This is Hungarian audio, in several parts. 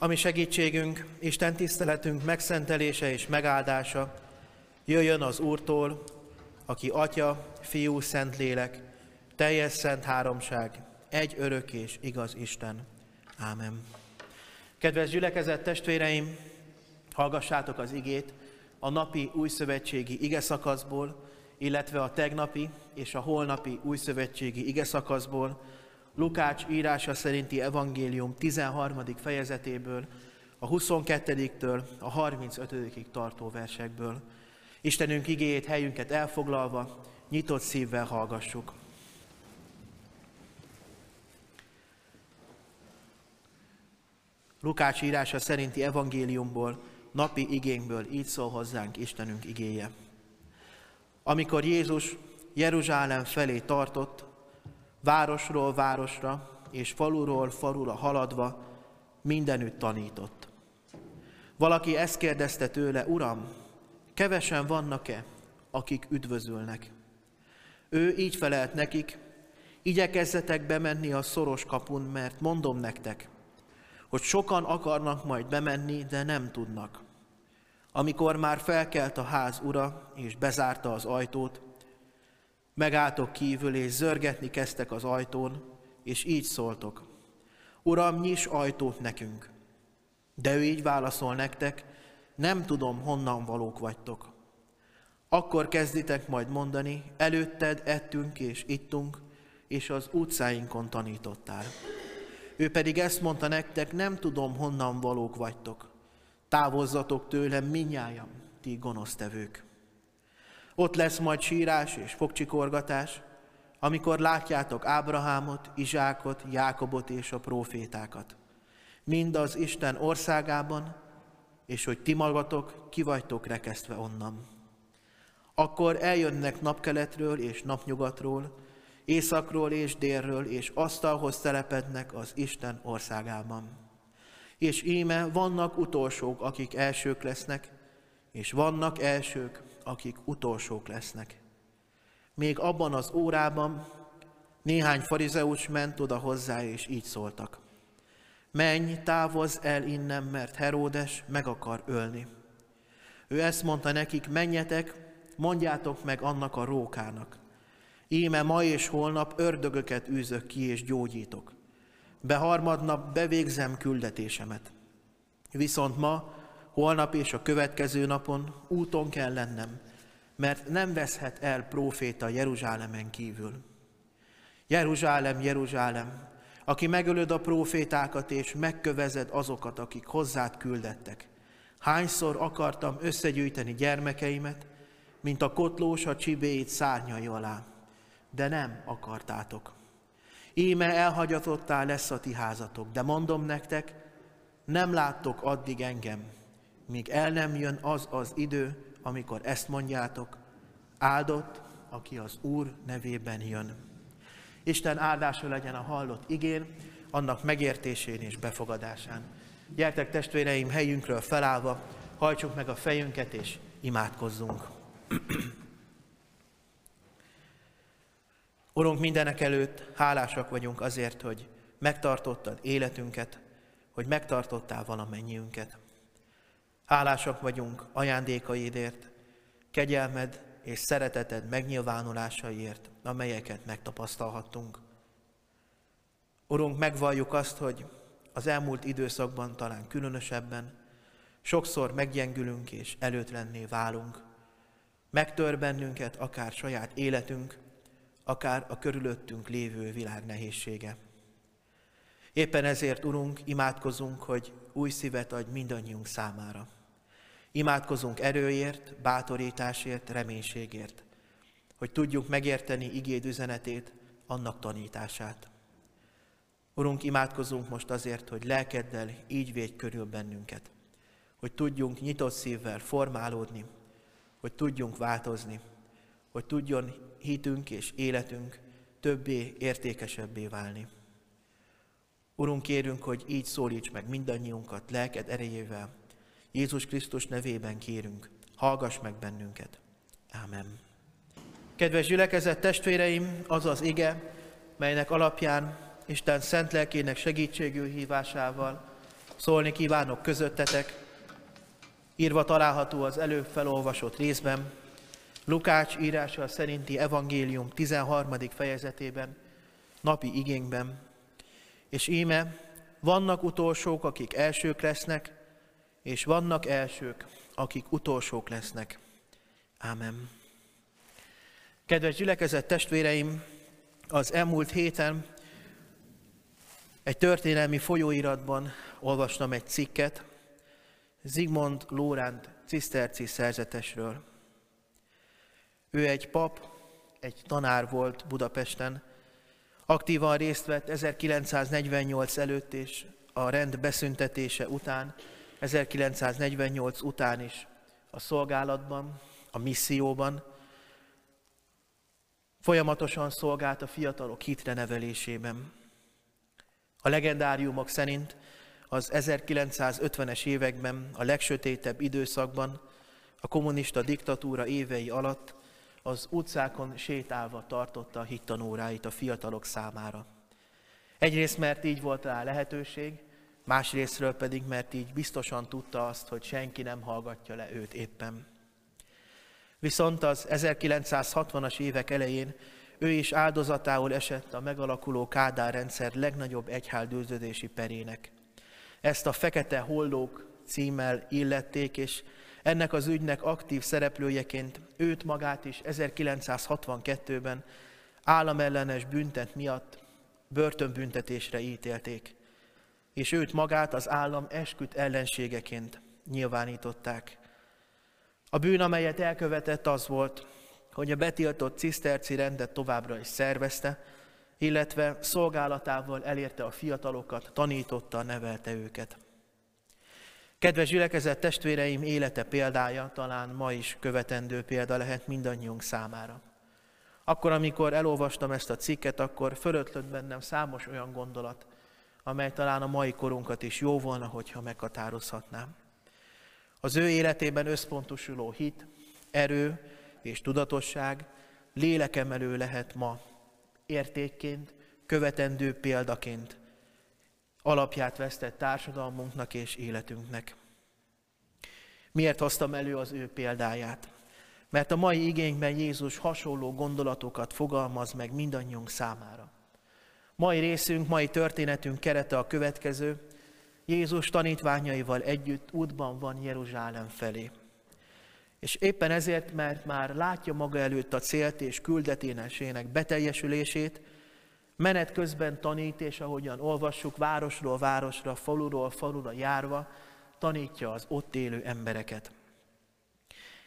Ami segítségünk, Isten tiszteletünk megszentelése és megáldása jöjjön az Úrtól, aki Atya, Fiú, Szentlélek, teljes szent háromság, egy örök és igaz Isten. Ámen. Kedves gyülekezett testvéreim, hallgassátok az igét a napi újszövetségi ige szakaszból, illetve a tegnapi és a holnapi újszövetségi ige szakaszból, Lukács írása szerinti evangélium 13. fejezetéből, a 22-től a 35 tartó versekből. Istenünk igéjét helyünket elfoglalva, nyitott szívvel hallgassuk. Lukács írása szerinti evangéliumból, napi igénkből így szól hozzánk Istenünk igéje. Amikor Jézus Jeruzsálem felé tartott, városról városra és faluról falura haladva mindenütt tanított. Valaki ezt kérdezte tőle, Uram, kevesen vannak-e, akik üdvözülnek? Ő így felelt nekik, igyekezzetek bemenni a szoros kapun, mert mondom nektek, hogy sokan akarnak majd bemenni, de nem tudnak. Amikor már felkelt a ház ura, és bezárta az ajtót, megálltok kívül, és zörgetni kezdtek az ajtón, és így szóltok. Uram, nyis ajtót nekünk. De ő így válaszol nektek, nem tudom, honnan valók vagytok. Akkor kezditek majd mondani, előtted ettünk és ittunk, és az utcáinkon tanítottál. Ő pedig ezt mondta nektek, nem tudom, honnan valók vagytok. Távozzatok tőlem minnyájam, ti gonosztevők. Ott lesz majd sírás és fogcsikorgatás, amikor látjátok Ábrahámot, Izsákot, Jákobot és a profétákat. Mind az Isten országában, és hogy ti magatok ki vagytok rekesztve onnan. Akkor eljönnek napkeletről és napnyugatról, északról és délről, és asztalhoz telepednek az Isten országában. És íme vannak utolsók, akik elsők lesznek, és vannak elsők, akik utolsók lesznek. Még abban az órában néhány farizeus ment oda hozzá, és így szóltak. Menj, távozz el innen, mert Heródes meg akar ölni. Ő ezt mondta nekik, menjetek, mondjátok meg annak a rókának. Íme ma és holnap ördögöket űzök ki és gyógyítok. Beharmadnap bevégzem küldetésemet. Viszont ma Holnap és a következő napon úton kell lennem, mert nem veszhet el próféta Jeruzsálemen kívül. Jeruzsálem, Jeruzsálem, aki megölöd a prófétákat és megkövezed azokat, akik hozzád küldettek. Hányszor akartam összegyűjteni gyermekeimet, mint a kotlós a csibéit szárnyai alá, de nem akartátok. Íme elhagyatottá lesz a ti házatok, de mondom nektek, nem láttok addig engem, míg el nem jön az az idő, amikor ezt mondjátok, áldott, aki az Úr nevében jön. Isten áldása legyen a hallott igén, annak megértésén és befogadásán. Gyertek testvéreim helyünkről felállva, hajtsuk meg a fejünket és imádkozzunk. Urunk, mindenek előtt hálásak vagyunk azért, hogy megtartottad életünket, hogy megtartottál valamennyiünket. Hálásak vagyunk ajándékaidért, kegyelmed és szereteted megnyilvánulásaiért, amelyeket megtapasztalhattunk. Urunk, megvalljuk azt, hogy az elmúlt időszakban talán különösebben sokszor meggyengülünk és előtlenné válunk. Megtör bennünket akár saját életünk, akár a körülöttünk lévő világ nehézsége. Éppen ezért, Urunk, imádkozunk, hogy új szívet adj mindannyiunk számára. Imádkozunk erőért, bátorításért, reménységért, hogy tudjuk megérteni igéd üzenetét, annak tanítását. Urunk, imádkozunk most azért, hogy lelkeddel így védj körül bennünket, hogy tudjunk nyitott szívvel formálódni, hogy tudjunk változni, hogy tudjon hitünk és életünk többé értékesebbé válni. Urunk, kérünk, hogy így szólíts meg mindannyiunkat lelked erejével, Jézus Krisztus nevében kérünk, hallgass meg bennünket. Ámen. Kedves gyülekezet testvéreim, az az ige, melynek alapján Isten szent lelkének segítségül hívásával szólni kívánok közöttetek, írva található az előbb felolvasott részben, Lukács írása szerinti evangélium 13. fejezetében, napi igényben. És íme, vannak utolsók, akik elsők lesznek, és vannak elsők, akik utolsók lesznek. Ámen. Kedves gyülekezet testvéreim, az elmúlt héten egy történelmi folyóiratban olvastam egy cikket Zigmond Lóránt ciszterci szerzetesről. Ő egy pap, egy tanár volt Budapesten, aktívan részt vett 1948 előtt és a rend beszüntetése után, 1948 után is a szolgálatban, a misszióban, folyamatosan szolgált a fiatalok hitre nevelésében. A legendáriumok szerint az 1950-es években, a legsötétebb időszakban, a kommunista diktatúra évei alatt az utcákon sétálva tartotta a hittanóráit a fiatalok számára. Egyrészt, mert így volt rá lehetőség, másrésztről pedig, mert így biztosan tudta azt, hogy senki nem hallgatja le őt éppen. Viszont az 1960-as évek elején ő is áldozatául esett a megalakuló Kádár rendszer legnagyobb egyháldőződési perének. Ezt a Fekete Hollók címmel illették, és ennek az ügynek aktív szereplőjeként őt magát is 1962-ben államellenes büntet miatt börtönbüntetésre ítélték, és őt magát az állam esküt ellenségeként nyilvánították. A bűn, amelyet elkövetett, az volt, hogy a betiltott ciszterci rendet továbbra is szervezte, illetve szolgálatával elérte a fiatalokat, tanította, nevelte őket. Kedves gyülekezet testvéreim élete példája talán ma is követendő példa lehet mindannyiunk számára. Akkor, amikor elolvastam ezt a cikket, akkor fölötlött bennem számos olyan gondolat, amely talán a mai korunkat is jó volna, hogyha meghatározhatnám. Az ő életében összpontosuló hit, erő és tudatosság lélekemelő lehet ma értékként, követendő példaként alapját vesztett társadalmunknak és életünknek. Miért hoztam elő az ő példáját? Mert a mai igényben Jézus hasonló gondolatokat fogalmaz meg mindannyiunk számára. Mai részünk, mai történetünk kerete a következő. Jézus tanítványaival együtt útban van Jeruzsálem felé. És éppen ezért, mert már látja maga előtt a célt és küldeténesének beteljesülését, menet közben tanít, és ahogyan olvassuk, városról városra, faluról falura járva, tanítja az ott élő embereket.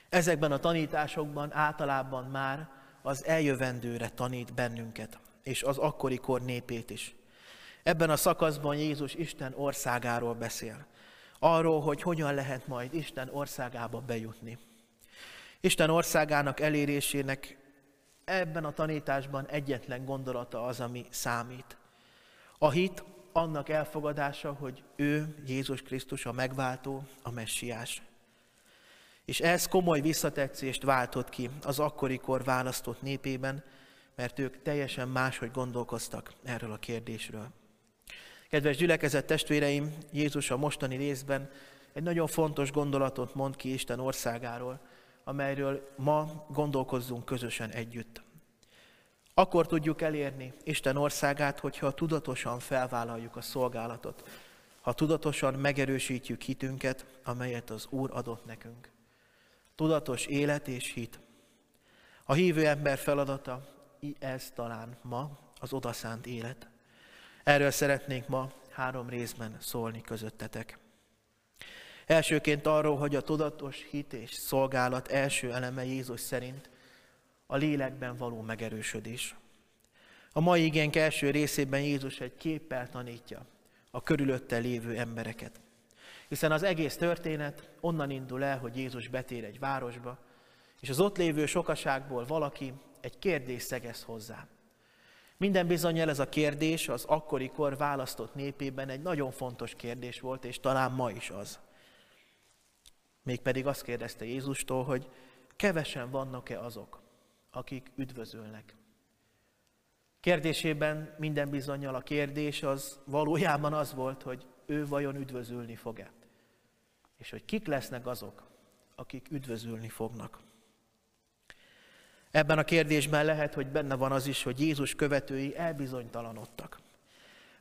Ezekben a tanításokban általában már az eljövendőre tanít bennünket, és az akkori kor népét is. Ebben a szakaszban Jézus Isten országáról beszél. Arról, hogy hogyan lehet majd Isten országába bejutni. Isten országának elérésének ebben a tanításban egyetlen gondolata az, ami számít. A hit annak elfogadása, hogy ő, Jézus Krisztus a megváltó, a messiás. És ez komoly visszatetszést váltott ki az akkori kor választott népében, mert ők teljesen máshogy gondolkoztak erről a kérdésről. Kedves gyülekezet testvéreim, Jézus a mostani részben egy nagyon fontos gondolatot mond ki Isten országáról, amelyről ma gondolkozzunk közösen együtt. Akkor tudjuk elérni Isten országát, hogyha tudatosan felvállaljuk a szolgálatot, ha tudatosan megerősítjük hitünket, amelyet az Úr adott nekünk. Tudatos élet és hit. A hívő ember feladata ez talán ma az odaszánt élet. Erről szeretnék ma három részben szólni közöttetek. Elsőként arról, hogy a tudatos hit és szolgálat első eleme Jézus szerint a lélekben való megerősödés. A mai igénk első részében Jézus egy képpel tanítja a körülötte lévő embereket. Hiszen az egész történet onnan indul el, hogy Jézus betér egy városba, és az ott lévő sokaságból valaki egy kérdés szegez hozzá. Minden bizonyal ez a kérdés az akkori kor választott népében egy nagyon fontos kérdés volt, és talán ma is az. Mégpedig azt kérdezte Jézustól, hogy kevesen vannak-e azok, akik üdvözölnek. Kérdésében minden bizonyal a kérdés az valójában az volt, hogy ő vajon üdvözülni fog-e. És hogy kik lesznek azok, akik üdvözülni fognak. Ebben a kérdésben lehet, hogy benne van az is, hogy Jézus követői elbizonytalanodtak.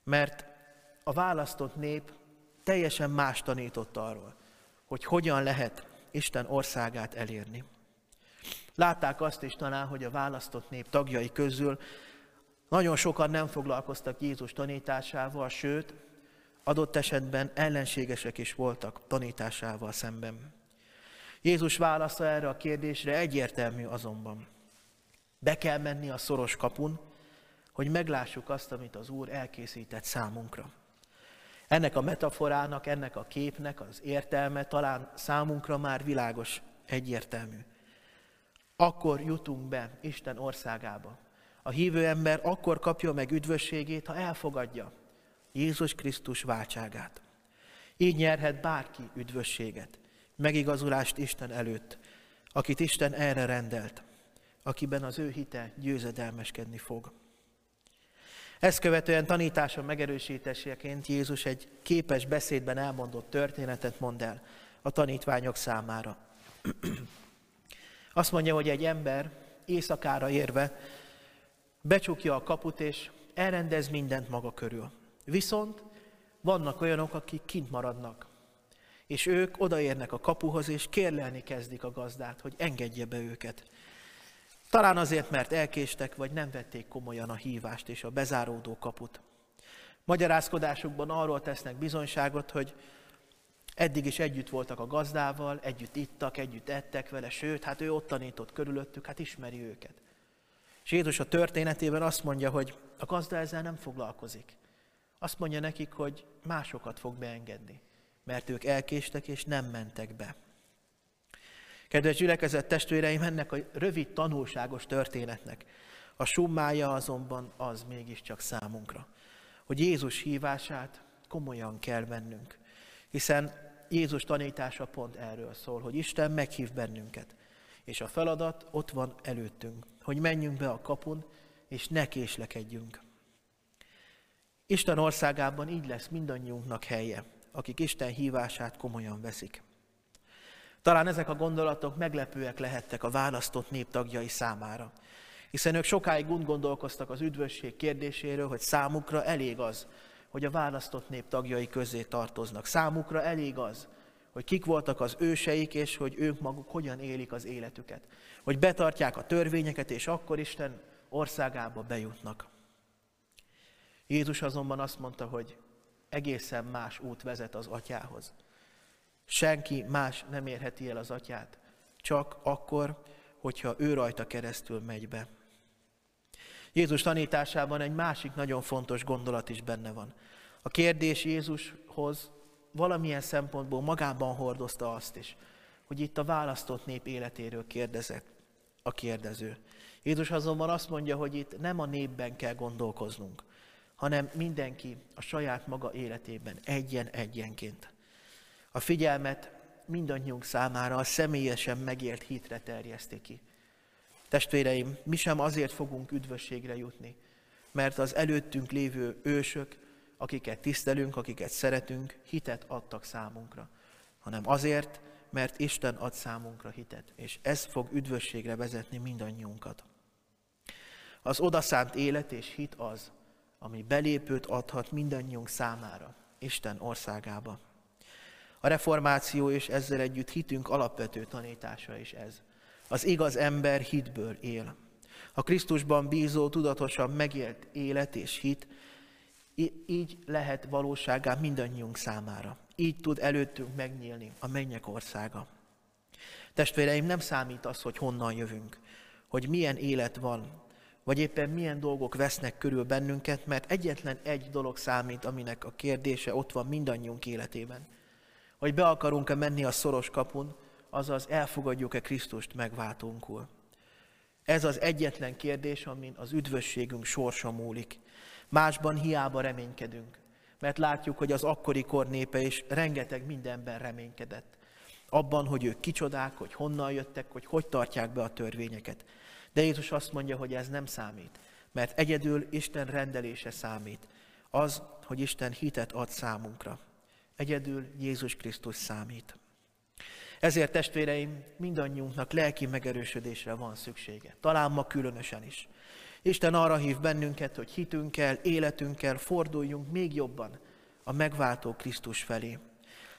Mert a választott nép teljesen más tanított arról, hogy hogyan lehet Isten országát elérni. Látták azt is talán, hogy a választott nép tagjai közül nagyon sokan nem foglalkoztak Jézus tanításával, sőt, adott esetben ellenségesek is voltak tanításával szemben. Jézus válasza erre a kérdésre egyértelmű azonban. Be kell menni a szoros kapun, hogy meglássuk azt, amit az Úr elkészített számunkra. Ennek a metaforának, ennek a képnek az értelme talán számunkra már világos, egyértelmű. Akkor jutunk be Isten országába. A hívő ember akkor kapja meg üdvösségét, ha elfogadja Jézus Krisztus váltságát. Így nyerhet bárki üdvösséget, megigazulást Isten előtt, akit Isten erre rendelt, akiben az ő hite győzedelmeskedni fog. Ezt követően tanítása megerősítéseként Jézus egy képes beszédben elmondott történetet mond el a tanítványok számára. Azt mondja, hogy egy ember éjszakára érve becsukja a kaput és elrendez mindent maga körül. Viszont vannak olyanok, akik kint maradnak, és ők odaérnek a kapuhoz, és kérlelni kezdik a gazdát, hogy engedje be őket. Talán azért, mert elkéstek, vagy nem vették komolyan a hívást és a bezáródó kaput. Magyarázkodásukban arról tesznek bizonyságot, hogy eddig is együtt voltak a gazdával, együtt ittak, együtt ettek vele, sőt, hát ő ott tanított körülöttük, hát ismeri őket. És Jézus a történetében azt mondja, hogy a gazda ezzel nem foglalkozik. Azt mondja nekik, hogy másokat fog beengedni, mert ők elkéstek és nem mentek be. Kedves gyülekezett testvéreim, ennek a rövid tanulságos történetnek a summája azonban az mégiscsak számunkra, hogy Jézus hívását komolyan kell vennünk, hiszen Jézus tanítása pont erről szól, hogy Isten meghív bennünket, és a feladat ott van előttünk, hogy menjünk be a kapun, és ne késlekedjünk. Isten országában így lesz mindannyiunknak helye, akik Isten hívását komolyan veszik. Talán ezek a gondolatok meglepőek lehettek a választott nép tagjai számára, hiszen ők sokáig gondolkoztak az üdvösség kérdéséről, hogy számukra elég az, hogy a választott nép tagjai közé tartoznak. Számukra elég az, hogy kik voltak az őseik, és hogy ők maguk hogyan élik az életüket. Hogy betartják a törvényeket, és akkor Isten országába bejutnak. Jézus azonban azt mondta, hogy egészen más út vezet az atyához. Senki más nem érheti el az atyát, csak akkor, hogyha ő rajta keresztül megy be. Jézus tanításában egy másik nagyon fontos gondolat is benne van. A kérdés Jézushoz valamilyen szempontból magában hordozta azt is, hogy itt a választott nép életéről kérdezett a kérdező. Jézus azonban azt mondja, hogy itt nem a népben kell gondolkoznunk, hanem mindenki a saját maga életében, egyen-egyenként. A figyelmet mindannyiunk számára a személyesen megélt hitre terjeszti ki. Testvéreim, mi sem azért fogunk üdvösségre jutni, mert az előttünk lévő ősök, akiket tisztelünk, akiket szeretünk, hitet adtak számunkra, hanem azért, mert Isten ad számunkra hitet, és ez fog üdvösségre vezetni mindannyiunkat. Az odaszánt élet és hit az, ami belépőt adhat mindannyiunk számára Isten országába. A reformáció és ezzel együtt hitünk alapvető tanítása is ez. Az igaz ember hitből él. A Krisztusban bízó, tudatosan megélt élet és hit, így lehet valóságá mindannyiunk számára. Így tud előttünk megnyílni a mennyek országa. Testvéreim, nem számít az, hogy honnan jövünk, hogy milyen élet van, vagy éppen milyen dolgok vesznek körül bennünket, mert egyetlen egy dolog számít, aminek a kérdése ott van mindannyiunk életében – hogy be akarunk-e menni a szoros kapun, azaz elfogadjuk-e Krisztust megváltónkul. Ez az egyetlen kérdés, amin az üdvösségünk sorsa múlik. Másban hiába reménykedünk, mert látjuk, hogy az akkori kor népe is rengeteg mindenben reménykedett. Abban, hogy ők kicsodák, hogy honnan jöttek, hogy hogy tartják be a törvényeket. De Jézus azt mondja, hogy ez nem számít, Mert egyedül Isten rendelése számít. Az, hogy Isten hitet ad számunkra. Egyedül Jézus Krisztus számít. Ezért testvéreim, mindannyiunknak lelki megerősödésre van szüksége. Talán ma különösen is. Isten arra hív bennünket, hogy hitünkkel, életünkkel forduljunk még jobban a megváltó Krisztus felé.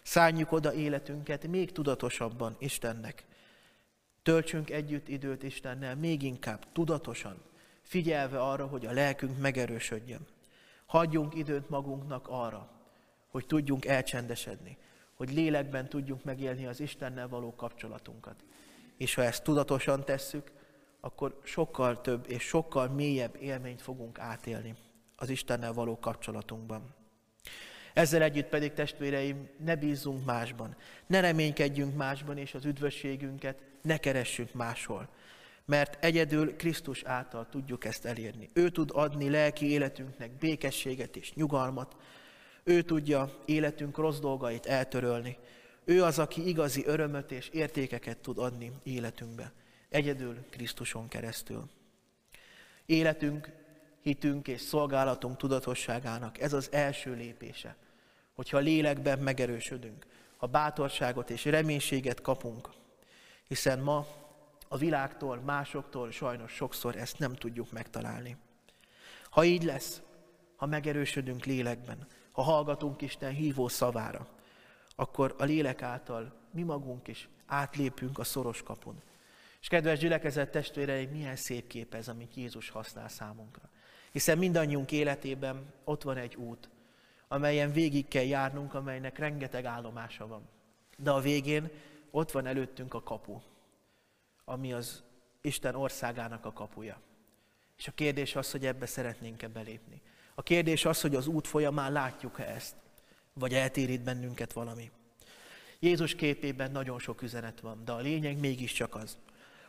Szálljuk oda életünket még tudatosabban Istennek. Töltsünk együtt időt Istennel, még inkább tudatosan, figyelve arra, hogy a lelkünk megerősödjön. Hagyjunk időt magunknak arra, hogy tudjunk elcsendesedni, hogy lélekben tudjunk megélni az Istennel való kapcsolatunkat. És ha ezt tudatosan tesszük, akkor sokkal több és sokkal mélyebb élményt fogunk átélni az Istennel való kapcsolatunkban. Ezzel együtt pedig, testvéreim, ne bízzunk másban, ne reménykedjünk másban, és az üdvösségünket ne keressünk máshol. Mert egyedül Krisztus által tudjuk ezt elérni. Ő tud adni lelki életünknek békességet és nyugalmat. Ő tudja életünk rossz dolgait eltörölni. Ő az, aki igazi örömöt és értékeket tud adni életünkbe. Egyedül Krisztuson keresztül. Életünk, hitünk és szolgálatunk tudatosságának ez az első lépése. Hogyha a lélekben megerősödünk, ha bátorságot és reménységet kapunk, hiszen ma a világtól, másoktól sajnos sokszor ezt nem tudjuk megtalálni. Ha így lesz, ha megerősödünk lélekben, ha hallgatunk Isten hívó szavára, akkor a lélek által mi magunk is átlépünk a szoros kapun. És kedves gyülekezet testvéreim, milyen szép kép ez, amit Jézus használ számunkra. Hiszen mindannyiunk életében ott van egy út, amelyen végig kell járnunk, amelynek rengeteg állomása van. De a végén ott van előttünk a kapu, ami az Isten országának a kapuja. És a kérdés az, hogy ebbe szeretnénk-e belépni. A kérdés az, hogy az út folyamán látjuk-e ezt, vagy eltérít bennünket valami. Jézus képében nagyon sok üzenet van, de a lényeg mégiscsak az,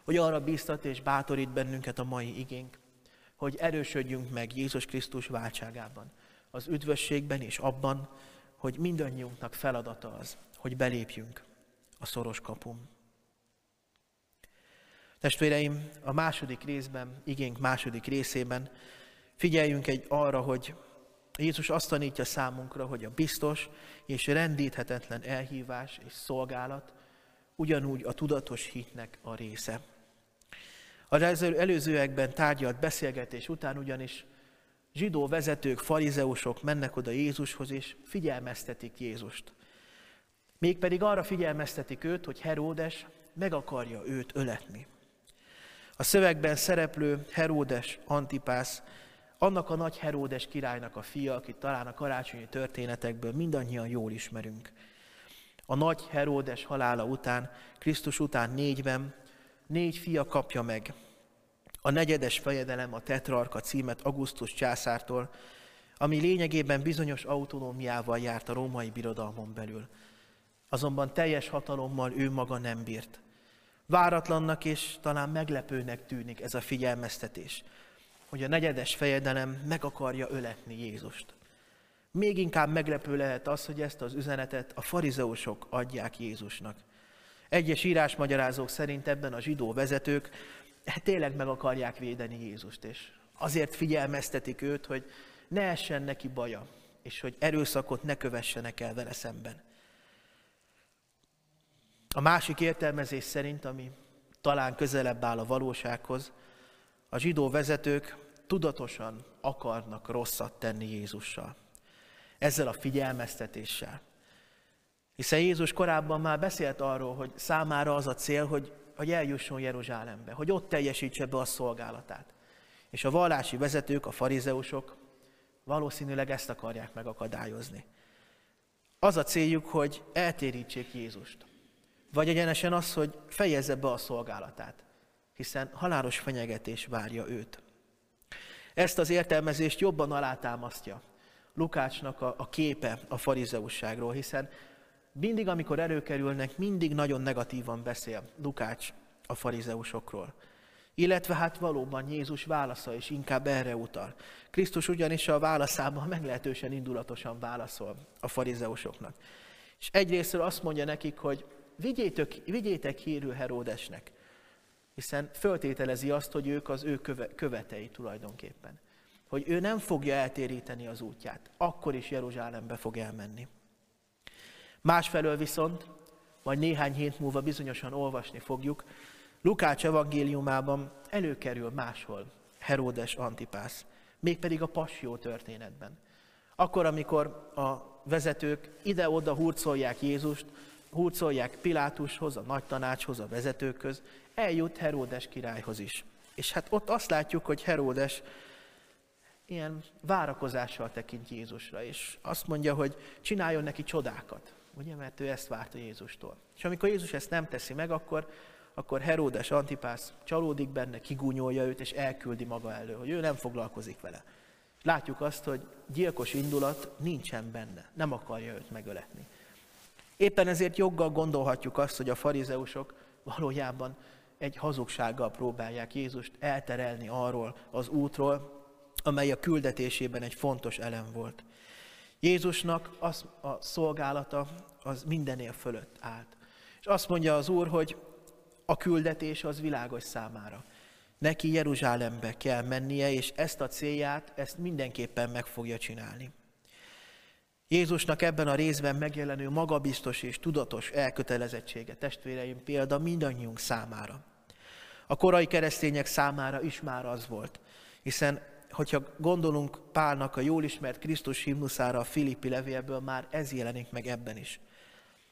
hogy arra biztat és bátorít bennünket a mai igénk, hogy erősödjünk meg Jézus Krisztus váltságában, az üdvösségben és abban, hogy mindannyiunknak feladata az, hogy belépjünk a szoros kapum. Testvéreim, a második részben, igénk második részében figyeljünk egy arra, hogy Jézus azt tanítja számunkra, hogy a biztos és rendíthetetlen elhívás és szolgálat ugyanúgy a tudatos hitnek a része. Az előzőekben tárgyalt beszélgetés után ugyanis zsidó vezetők, farizeusok mennek oda Jézushoz, és figyelmeztetik Jézust. Mégpedig arra figyelmeztetik őt, hogy Heródes meg akarja őt öletni. A szövegben szereplő Heródes Antipász, annak a nagy Heródes királynak a fia, akit talán a karácsonyi történetekből mindannyian jól ismerünk. A nagy Heródes halála után, Krisztus után négyben, négy fia kapja meg. A negyedes fejedelem a tetrarka címet Augustus császártól, ami lényegében bizonyos autonómiával járt a római birodalmon belül. Azonban teljes hatalommal ő maga nem bírt. Váratlannak és talán meglepőnek tűnik ez a figyelmeztetés, hogy a negyedes fejedelem meg akarja öletni Jézust. Még inkább meglepő lehet az, hogy ezt az üzenetet a farizeusok adják Jézusnak. Egyes írásmagyarázók szerint ebben a zsidó vezetők tényleg meg akarják védeni Jézust, és azért figyelmeztetik őt, hogy ne essen neki baja, és hogy erőszakot ne kövessenek el vele szemben. A másik értelmezés szerint, ami talán közelebb áll a valósághoz, a zsidó vezetők tudatosan akarnak rosszat tenni Jézussal. Ezzel a figyelmeztetéssel. Hiszen Jézus korábban már beszélt arról, hogy számára az a cél, hogy, hogy eljusson Jeruzsálembe, hogy ott teljesítse be a szolgálatát. És a vallási vezetők, a farizeusok valószínűleg ezt akarják megakadályozni. Az a céljuk, hogy eltérítsék Jézust. Vagy egyenesen az, hogy fejezze be a szolgálatát, hiszen halálos fenyegetés várja őt. Ezt az értelmezést jobban alátámasztja Lukácsnak a, a képe a farizeusságról, hiszen mindig, amikor előkerülnek, mindig nagyon negatívan beszél Lukács a farizeusokról. Illetve hát valóban Jézus válasza is inkább erre utal. Krisztus ugyanis a válaszában meglehetősen indulatosan válaszol a farizeusoknak. És egyrésztről azt mondja nekik, hogy vigyétek, vigyétek hírű Heródesnek, Hiszen föltételezi azt, hogy ők az ő köve, követei tulajdonképpen. Hogy ő nem fogja eltéríteni az útját. Akkor is Jeruzsálembe fog elmenni. Másfelől viszont, majd néhány hét múlva bizonyosan olvasni fogjuk, Lukács evangéliumában előkerül máshol Heródes Antipász, mégpedig a passió történetben. Akkor, amikor a vezetők ide-oda hurcolják Jézust, hurcolják Pilátushoz, a nagy tanácshoz, a vezetőkhöz, eljut Heródes királyhoz is. És hát ott azt látjuk, hogy Heródes ilyen várakozással tekint Jézusra, és azt mondja, hogy csináljon neki csodákat, ugye, mert ő ezt várta Jézustól. És amikor Jézus ezt nem teszi meg, akkor, akkor Heródes Antipász csalódik benne, kigúnyolja őt, és elküldi maga elő, hogy ő nem foglalkozik vele. Látjuk azt, hogy gyilkos indulat nincsen benne, nem akarja őt megöletni. Éppen ezért joggal gondolhatjuk azt, hogy a farizeusok valójában egy hazugsággal próbálják Jézust elterelni arról az útról, amely a küldetésében egy fontos elem volt. Jézusnak az a szolgálata az mindenél fölött állt. És azt mondja az Úr, hogy a küldetés az világos számára. Neki Jeruzsálembe kell mennie, és ezt a célját, ezt mindenképpen meg fogja csinálni. Jézusnak ebben a részben megjelenő magabiztos és tudatos elkötelezettsége, testvéreim, példa mindannyiunk számára. A korai keresztények számára is már az volt, hiszen hogyha gondolunk Pálnak a jól ismert Krisztus himnuszára a Filippi levélből, már ez jelenik meg ebben is.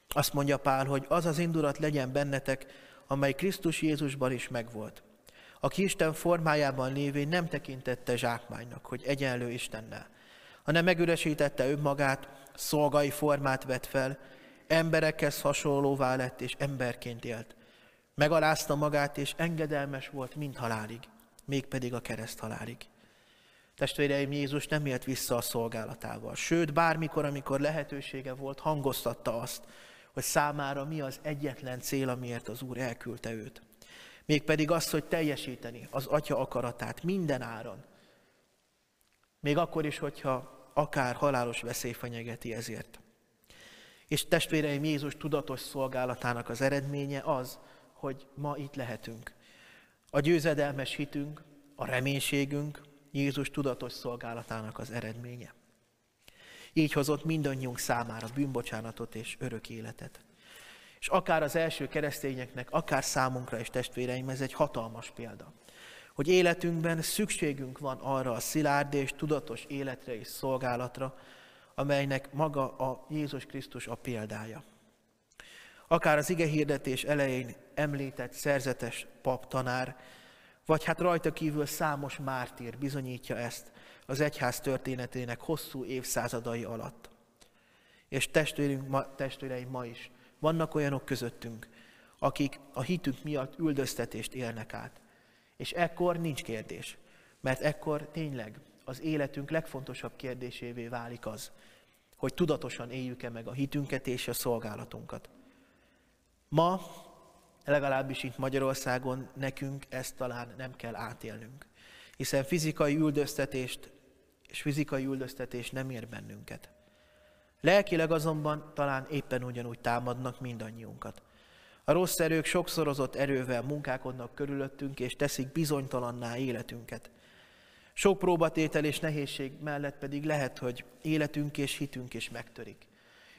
Azt mondja Pál, hogy az az indulat legyen bennetek, amely Krisztus Jézusban is megvolt. Aki Isten formájában lévén nem tekintette zsákmánynak, hogy egyenlő Istennel, hanem megüresítette önmagát, szolgai formát vett fel, emberekhez hasonlóvá lett és emberként élt. Megalázta magát és engedelmes volt mind halálig, mégpedig a kereszt halálig. Testvéreim, Jézus nem élt vissza a szolgálatával. Sőt, bármikor, amikor lehetősége volt, hangoztatta azt, hogy számára mi az egyetlen cél, amiért az Úr elküldte őt. Mégpedig azt, hogy teljesíteni az Atya akaratát minden áron. Még akkor is, hogyha akár halálos veszély fenyegeti ezért. És testvéreim, Jézus tudatos szolgálatának az eredménye az, hogy ma itt lehetünk. A győzedelmes hitünk, a reménységünk, Jézus tudatos szolgálatának az eredménye. Így hozott mindannyiunk számára bűnbocsánatot és örök életet. És akár az első keresztényeknek, akár számunkra és testvéreim, ez egy hatalmas példa. Hogy életünkben szükségünk van arra a szilárd és tudatos életre és szolgálatra, amelynek maga a Jézus Krisztus a példája. Akár az ige hirdetés elején említett szerzetes pap tanár, vagy hát rajta kívül számos mártír bizonyítja ezt az egyház történetének hosszú évszázadai alatt. És testvérünk, ma, testvéreim ma is, vannak olyanok közöttünk, akik a hitünk miatt üldöztetést élnek át. És ekkor nincs kérdés, mert ekkor tényleg az életünk legfontosabb kérdésévé válik az, hogy tudatosan éljük-e meg a hitünket és a szolgálatunkat. Ma legalábbis itt Magyarországon nekünk ezt talán nem kell átélnünk. Hiszen fizikai üldöztetést és fizikai üldöztetés nem ér bennünket. Lelkileg azonban talán éppen ugyanúgy támadnak mindannyiunkat. A rossz erők sokszorozott erővel munkálkodnak körülöttünk, és teszik bizonytalanná életünket. Sok próbatétel és nehézség mellett pedig lehet, hogy életünk és hitünk is megtörik.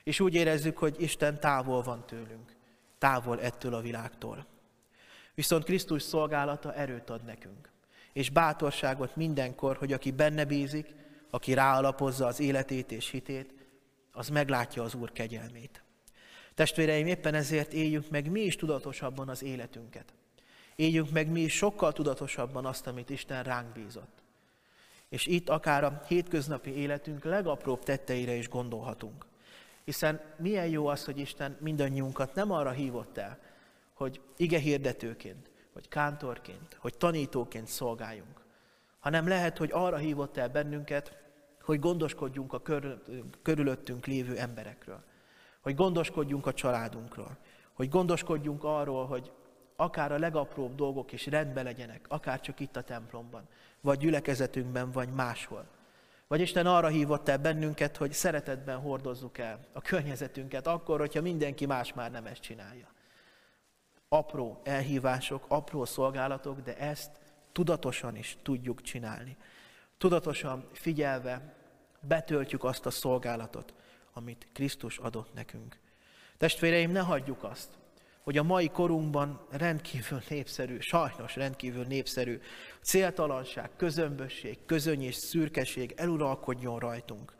És úgy érezzük, hogy Isten távol van tőlünk távol ettől a világtól. Viszont Krisztus szolgálata erőt ad nekünk, és bátorságot mindenkor, hogy aki benne bízik, aki ráalapozza az életét és hitét, az meglátja az Úr kegyelmét. Testvéreim, éppen ezért éljünk meg mi is tudatosabban az életünket. Éljünk meg mi is sokkal tudatosabban azt, amit Isten ránk bízott. És itt akár a hétköznapi életünk legapróbb tetteire is gondolhatunk. Hiszen milyen jó az, hogy Isten mindannyiunkat nem arra hívott el, hogy ige hirdetőként, vagy kántorként, hogy tanítóként szolgáljunk, hanem lehet, hogy arra hívott el bennünket, hogy gondoskodjunk a körülöttünk lévő emberekről, hogy gondoskodjunk a családunkról, hogy gondoskodjunk arról, hogy akár a legapróbb dolgok is rendben legyenek, akár csak itt a templomban, vagy gyülekezetünkben, vagy máshol. Vagy Isten arra hívott el bennünket, hogy szeretetben hordozzuk el a környezetünket, akkor, hogyha mindenki más már nem ezt csinálja. apró elhívások, apró szolgálatok, de ezt tudatosan is tudjuk csinálni. Tudatosan figyelve betöltjük azt a szolgálatot, amit Krisztus adott nekünk. Testvéreim, ne hagyjuk azt, hogy a mai korunkban rendkívül népszerű, sajnos rendkívül népszerű céltalanság, közömbösség, közöny és szürkeség eluralkodjon rajtunk,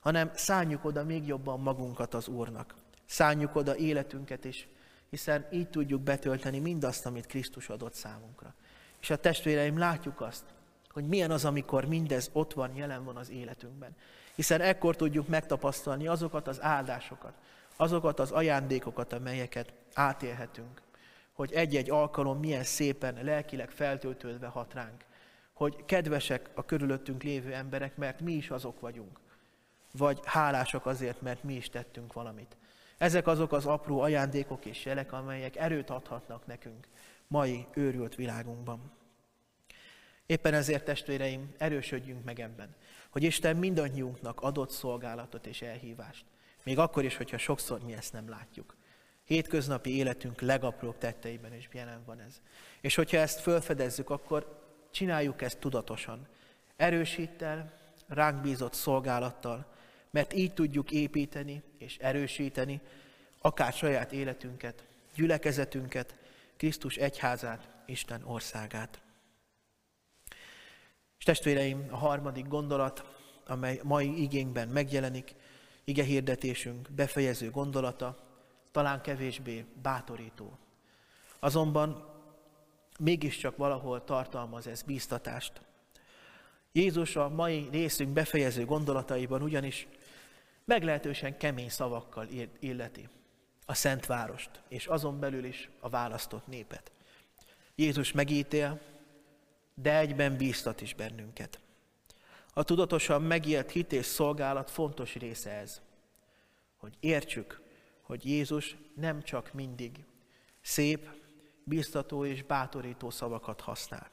hanem szálljuk oda még jobban magunkat az Úrnak. Szálljuk oda életünket is, hiszen így tudjuk betölteni mindazt, amit Krisztus adott számunkra. És a testvéreim, látjuk azt, hogy milyen az, amikor mindez ott van, jelen van az életünkben. Hiszen ekkor tudjuk megtapasztalni azokat az áldásokat, azokat az ajándékokat, amelyeket átélhetünk. Hogy egy-egy alkalom milyen szépen, lelkileg feltöltődve hat ránk. Hogy kedvesek a körülöttünk lévő emberek, mert mi is azok vagyunk. Vagy hálásak azért, mert mi is tettünk valamit. Ezek azok az apró ajándékok és jelek, amelyek erőt adhatnak nekünk mai őrült világunkban. Éppen ezért, testvéreim, erősödjünk meg ebben, hogy Isten mindannyiunknak adott szolgálatot és elhívást. Még akkor is, hogyha sokszor mi ezt nem látjuk. Hétköznapi életünk legapróbb tetteiben is jelen van ez. És hogyha ezt felfedezzük, akkor csináljuk ezt tudatosan. Erősítel, ránk bízott szolgálattal, mert így tudjuk építeni és erősíteni akár saját életünket, gyülekezetünket, Krisztus egyházát, Isten országát. És testvéreim, a harmadik gondolat, amely mai igényben megjelenik, ige hirdetésünk befejező gondolata, talán kevésbé bátorító. Azonban mégiscsak valahol tartalmaz ez bíztatást. Jézus a mai részünk befejező gondolataiban ugyanis meglehetősen kemény szavakkal illeti a Szent Várost, és azon belül is a választott népet. Jézus megítél, de egyben bíztat is bennünket. A tudatosan megélt hit és szolgálat fontos része ez, hogy értsük, hogy Jézus nem csak mindig szép, bíztató és bátorító szavakat használ.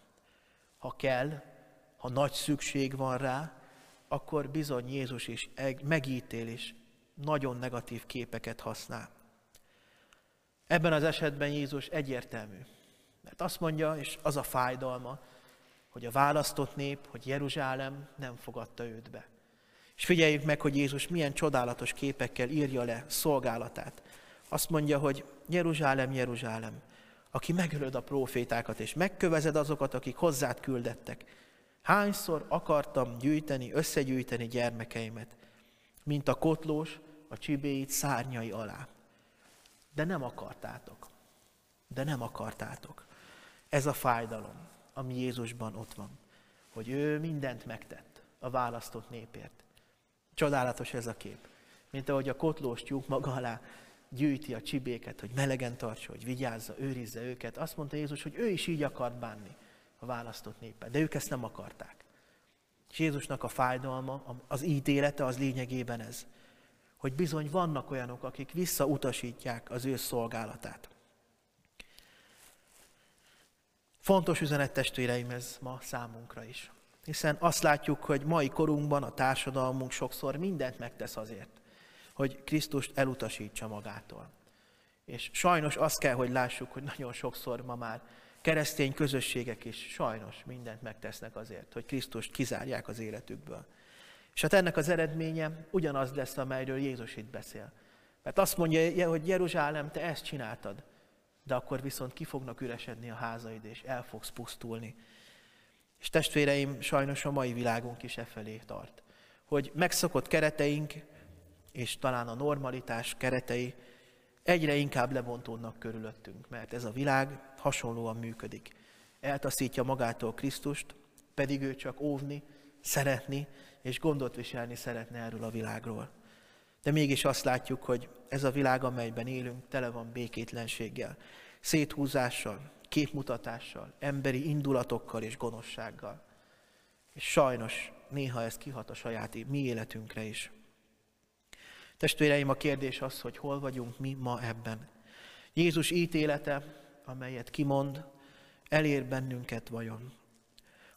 Ha kell, ha nagy szükség van rá, akkor bizony Jézus is megítél és nagyon negatív képeket használ. Ebben az esetben Jézus egyértelmű. Mert azt mondja, és az a fájdalma, hogy a választott nép, hogy Jeruzsálem nem fogadta őt be. És figyeljük meg, hogy Jézus milyen csodálatos képekkel írja le szolgálatát. Azt mondja, hogy Jeruzsálem, Jeruzsálem, aki megölöd a profétákat, és megkövezed azokat, akik hozzád küldettek. Hányszor akartam gyűjteni, összegyűjteni gyermekeimet, mint a kotlós a csibéit szárnyai alá. De nem akartátok. De nem akartátok. Ez a fájdalom, ami Jézusban ott van. Hogy ő mindent megtett a választott népért. Csodálatos ez a kép. Mint ahogy a kotlós tyúk maga alá gyűjti a csibéket, hogy melegen tartsa, hogy vigyázza, őrizze őket. Azt mondta Jézus, hogy ő is így akart bánni a választott néppel, de ők ezt nem akarták. És Jézusnak a fájdalma, az ítélete az lényegében ez, hogy bizony vannak olyanok, akik visszautasítják az ő szolgálatát. Fontos üzenet testvéreim ez ma számunkra is. Hiszen azt látjuk, hogy mai korunkban a társadalmunk sokszor mindent megtesz azért, hogy Krisztust elutasítsa magától. És sajnos azt kell, hogy lássuk, hogy nagyon sokszor ma már keresztény közösségek is sajnos mindent megtesznek azért, hogy Krisztust kizárják az életükből. És hát ennek az eredménye ugyanaz lesz, amelyről Jézus itt beszél. Mert azt mondja, hogy Jeruzsálem, te ezt csináltad, de akkor viszont ki fognak üresedni a házaid, és el fogsz pusztulni. És testvéreim, sajnos a mai világunk is e felé tart. Hogy megszokott kereteink, és talán a normalitás keretei egyre inkább lebontódnak körülöttünk, mert ez a világ hasonlóan működik. Eltaszítja magától Krisztust, pedig ő csak óvni, szeretni és gondot viselni szeretne erről a világról. De mégis azt látjuk, hogy ez a világ, amelyben élünk, tele van békétlenséggel, széthúzással, képmutatással, emberi indulatokkal és gonoszsággal. És sajnos néha ez kihat a saját mi életünkre is. Testvéreim, a kérdés az, hogy hol vagyunk mi ma ebben. Jézus ítélete, amelyet kimond, elér bennünket vajon.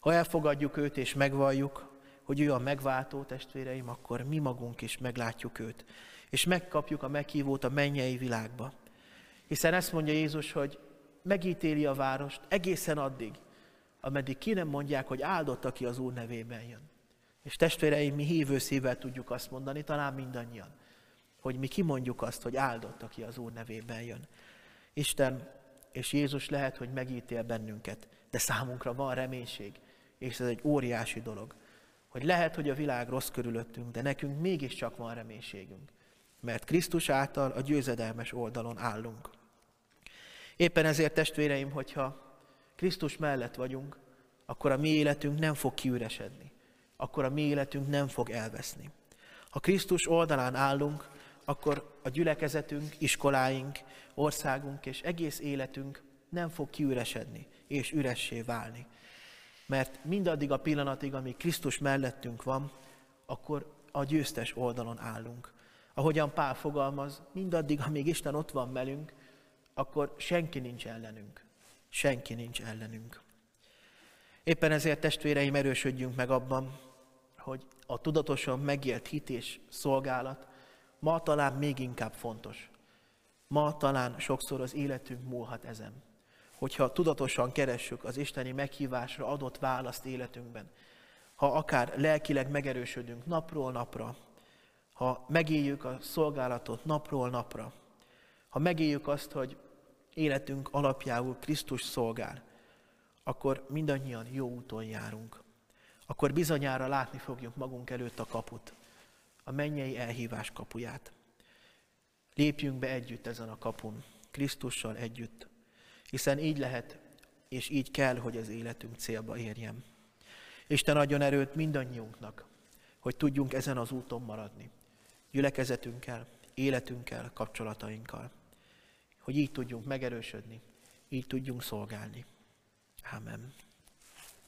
Ha elfogadjuk őt és megvalljuk, hogy ő a megváltó testvéreim, akkor mi magunk is meglátjuk őt, és megkapjuk a meghívót a mennyei világba. Hiszen ezt mondja Jézus, hogy megítéli a várost egészen addig, ameddig ki nem mondják, hogy áldott, aki az Úr nevében jön. És testvéreim, mi hívő szívvel tudjuk azt mondani, talán mindannyian, hogy mi kimondjuk azt, hogy áldott, aki az Úr nevében jön. Isten és Jézus lehet, hogy megítél bennünket, de számunkra van reménység, és ez egy óriási dolog. Hogy lehet, hogy a világ rossz körülöttünk, de nekünk mégiscsak van reménységünk. Mert Krisztus által a győzedelmes oldalon állunk. Éppen ezért, testvéreim, hogyha Krisztus mellett vagyunk, akkor a mi életünk nem fog kiüresedni. Akkor a mi életünk nem fog elveszni. Ha Krisztus oldalán állunk, akkor a gyülekezetünk, iskoláink, országunk és egész életünk nem fog kiüresedni és üressé válni. Mert mindaddig a pillanatig, amíg Krisztus mellettünk van, akkor a győztes oldalon állunk. Ahogyan Pál fogalmaz, mindaddig, amíg Isten ott van velünk, akkor senki nincs ellenünk. Senki nincs ellenünk. Éppen ezért testvéreim erősödjünk meg abban, hogy a tudatosan megélt hit és szolgálat ma talán még inkább fontos. Ma talán sokszor az életünk múlhat ezen. Hogyha tudatosan keressük az isteni meghívásra adott választ életünkben, ha akár lelkileg megerősödünk napról napra, ha megéljük a szolgálatot napról napra, ha megéljük azt, hogy életünk alapjául Krisztus szolgál, akkor mindannyian jó úton járunk. Akkor bizonyára látni fogjuk magunk előtt a kaput, a mennyei elhívás kapuját. Lépjünk be együtt ezen a kapun, Krisztussal együtt, hiszen így lehet, és így kell, hogy az életünk célba érjen. Isten adjon erőt mindannyiunknak, hogy tudjunk ezen az úton maradni, gyülekezetünkkel, életünkkel, kapcsolatainkkal, hogy így tudjunk megerősödni, így tudjunk szolgálni. Amen.